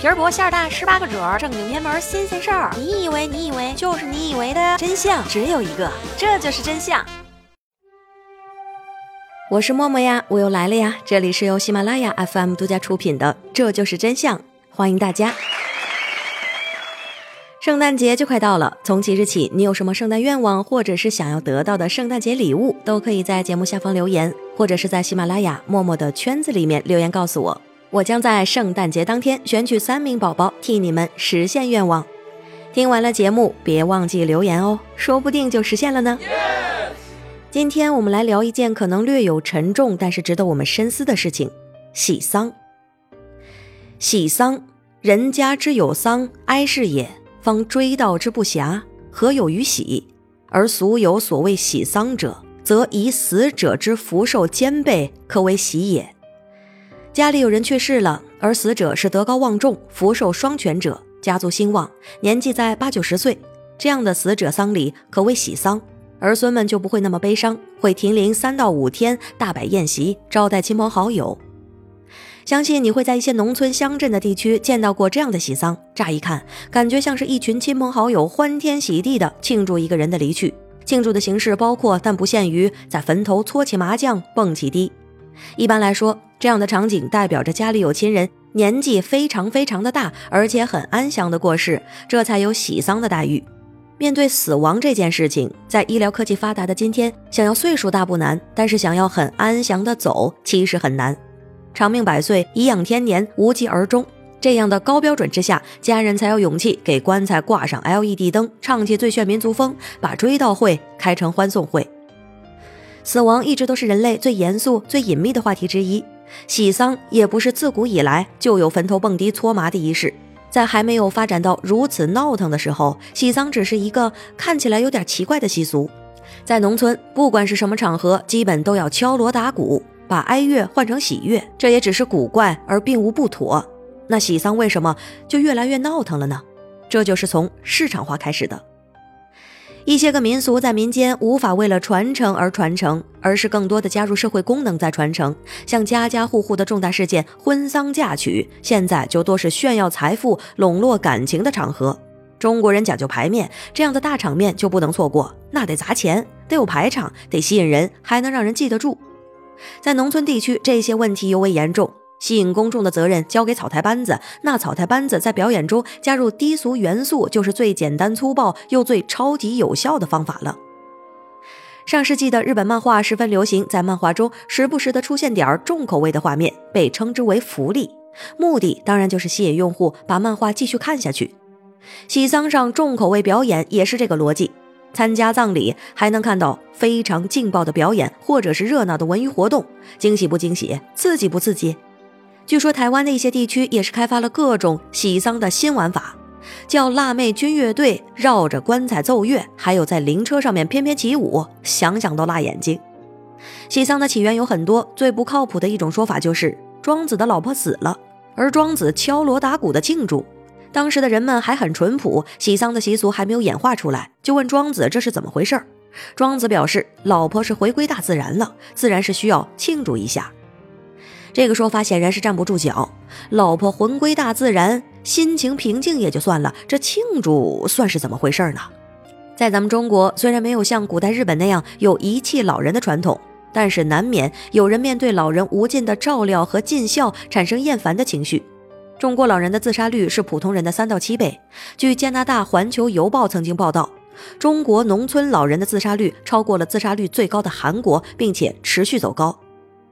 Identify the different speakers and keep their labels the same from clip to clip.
Speaker 1: 皮儿薄馅儿大，十八个褶儿，正经偏门新鲜事儿。你以为你以为就是你以为的真相只有一个，这就是真相。我是默默呀，我又来了呀。这里是由喜马拉雅 FM 独家出品的《这就是真相》，欢迎大家。圣诞节就快到了，从即日起，你有什么圣诞愿望，或者是想要得到的圣诞节礼物，都可以在节目下方留言，或者是在喜马拉雅默默的圈子里面留言告诉我。我将在圣诞节当天选取三名宝宝替你们实现愿望。听完了节目，别忘记留言哦，说不定就实现了呢。今天我们来聊一件可能略有沉重，但是值得我们深思的事情——喜丧。喜丧，人家之有丧，哀是也。方追悼之不暇，何有于喜？而俗有所谓喜丧者，则以死者之福寿兼备，可为喜也。家里有人去世了，而死者是德高望重、福寿双全者，家族兴旺，年纪在八九十岁，这样的死者丧礼可谓喜丧，儿孙们就不会那么悲伤，会停灵三到五天，大摆宴席招待亲朋好友。相信你会在一些农村乡镇的地区见到过这样的喜丧，乍一看，感觉像是一群亲朋好友欢天喜地的庆祝一个人的离去。庆祝的形式包括，但不限于在坟头搓起麻将、蹦起迪。一般来说，这样的场景代表着家里有亲人年纪非常非常的大，而且很安详的过世，这才有喜丧的待遇。面对死亡这件事情，在医疗科技发达的今天，想要岁数大不难，但是想要很安详的走，其实很难。长命百岁、颐养天年、无疾而终，这样的高标准之下，家人才有勇气给棺材挂上 LED 灯，唱起最炫民族风，把追悼会开成欢送会。死亡一直都是人类最严肃、最隐秘的话题之一，喜丧也不是自古以来就有坟头蹦迪、搓麻的仪式。在还没有发展到如此闹腾的时候，喜丧只是一个看起来有点奇怪的习俗。在农村，不管是什么场合，基本都要敲锣打鼓。把哀乐换成喜悦，这也只是古怪而并无不妥。那喜丧为什么就越来越闹腾了呢？这就是从市场化开始的。一些个民俗在民间无法为了传承而传承，而是更多的加入社会功能在传承。像家家户户的重大事件，婚丧嫁娶，现在就多是炫耀财富、笼络感情的场合。中国人讲究排面，这样的大场面就不能错过，那得砸钱，得有排场，得吸引人，还能让人记得住。在农村地区，这些问题尤为严重。吸引公众的责任交给草台班子，那草台班子在表演中加入低俗元素，就是最简单粗暴又最超级有效的方法了。上世纪的日本漫画十分流行，在漫画中时不时的出现点儿重口味的画面，被称之为福利，目的当然就是吸引用户把漫画继续看下去。喜丧上重口味表演也是这个逻辑。参加葬礼还能看到非常劲爆的表演，或者是热闹的文娱活动，惊喜不惊喜？刺激不刺激？据说台湾的一些地区也是开发了各种喜丧的新玩法，叫辣妹军乐队绕着棺材奏乐，还有在灵车上面翩翩起舞，想想都辣眼睛。喜丧的起源有很多，最不靠谱的一种说法就是庄子的老婆死了，而庄子敲锣打鼓的庆祝。当时的人们还很淳朴，喜丧的习俗还没有演化出来，就问庄子这是怎么回事儿。庄子表示，老婆是回归大自然了，自然是需要庆祝一下。这个说法显然是站不住脚。老婆魂归大自然，心情平静也就算了，这庆祝算是怎么回事呢？在咱们中国，虽然没有像古代日本那样有遗弃老人的传统，但是难免有人面对老人无尽的照料和尽孝产生厌烦的情绪。中国老人的自杀率是普通人的三到七倍。据加拿大《环球邮报》曾经报道，中国农村老人的自杀率超过了自杀率最高的韩国，并且持续走高。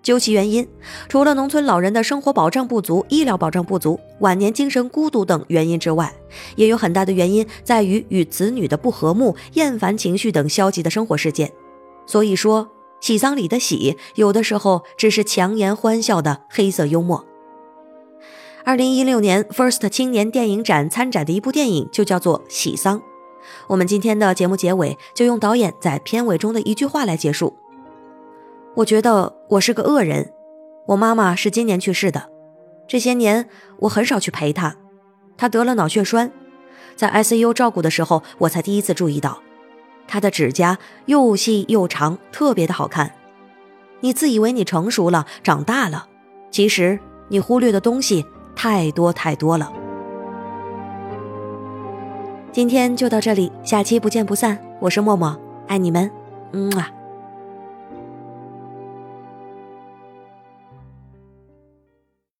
Speaker 1: 究其原因，除了农村老人的生活保障不足、医疗保障不足、晚年精神孤独等原因之外，也有很大的原因在于与子女的不和睦、厌烦情绪等消极的生活事件。所以说，喜丧里的喜，有的时候只是强颜欢笑的黑色幽默。二零一六年 First 青年电影展参展的一部电影就叫做《喜丧》。我们今天的节目结尾就用导演在片尾中的一句话来结束：我觉得我是个恶人。我妈妈是今年去世的，这些年我很少去陪她。她得了脑血栓，在 ICU 照顾的时候，我才第一次注意到，她的指甲又细又长，特别的好看。你自以为你成熟了，长大了，其实你忽略的东西。太多太多了。今天就到这里，下期不见不散。我是默默，爱你们，嗯啊。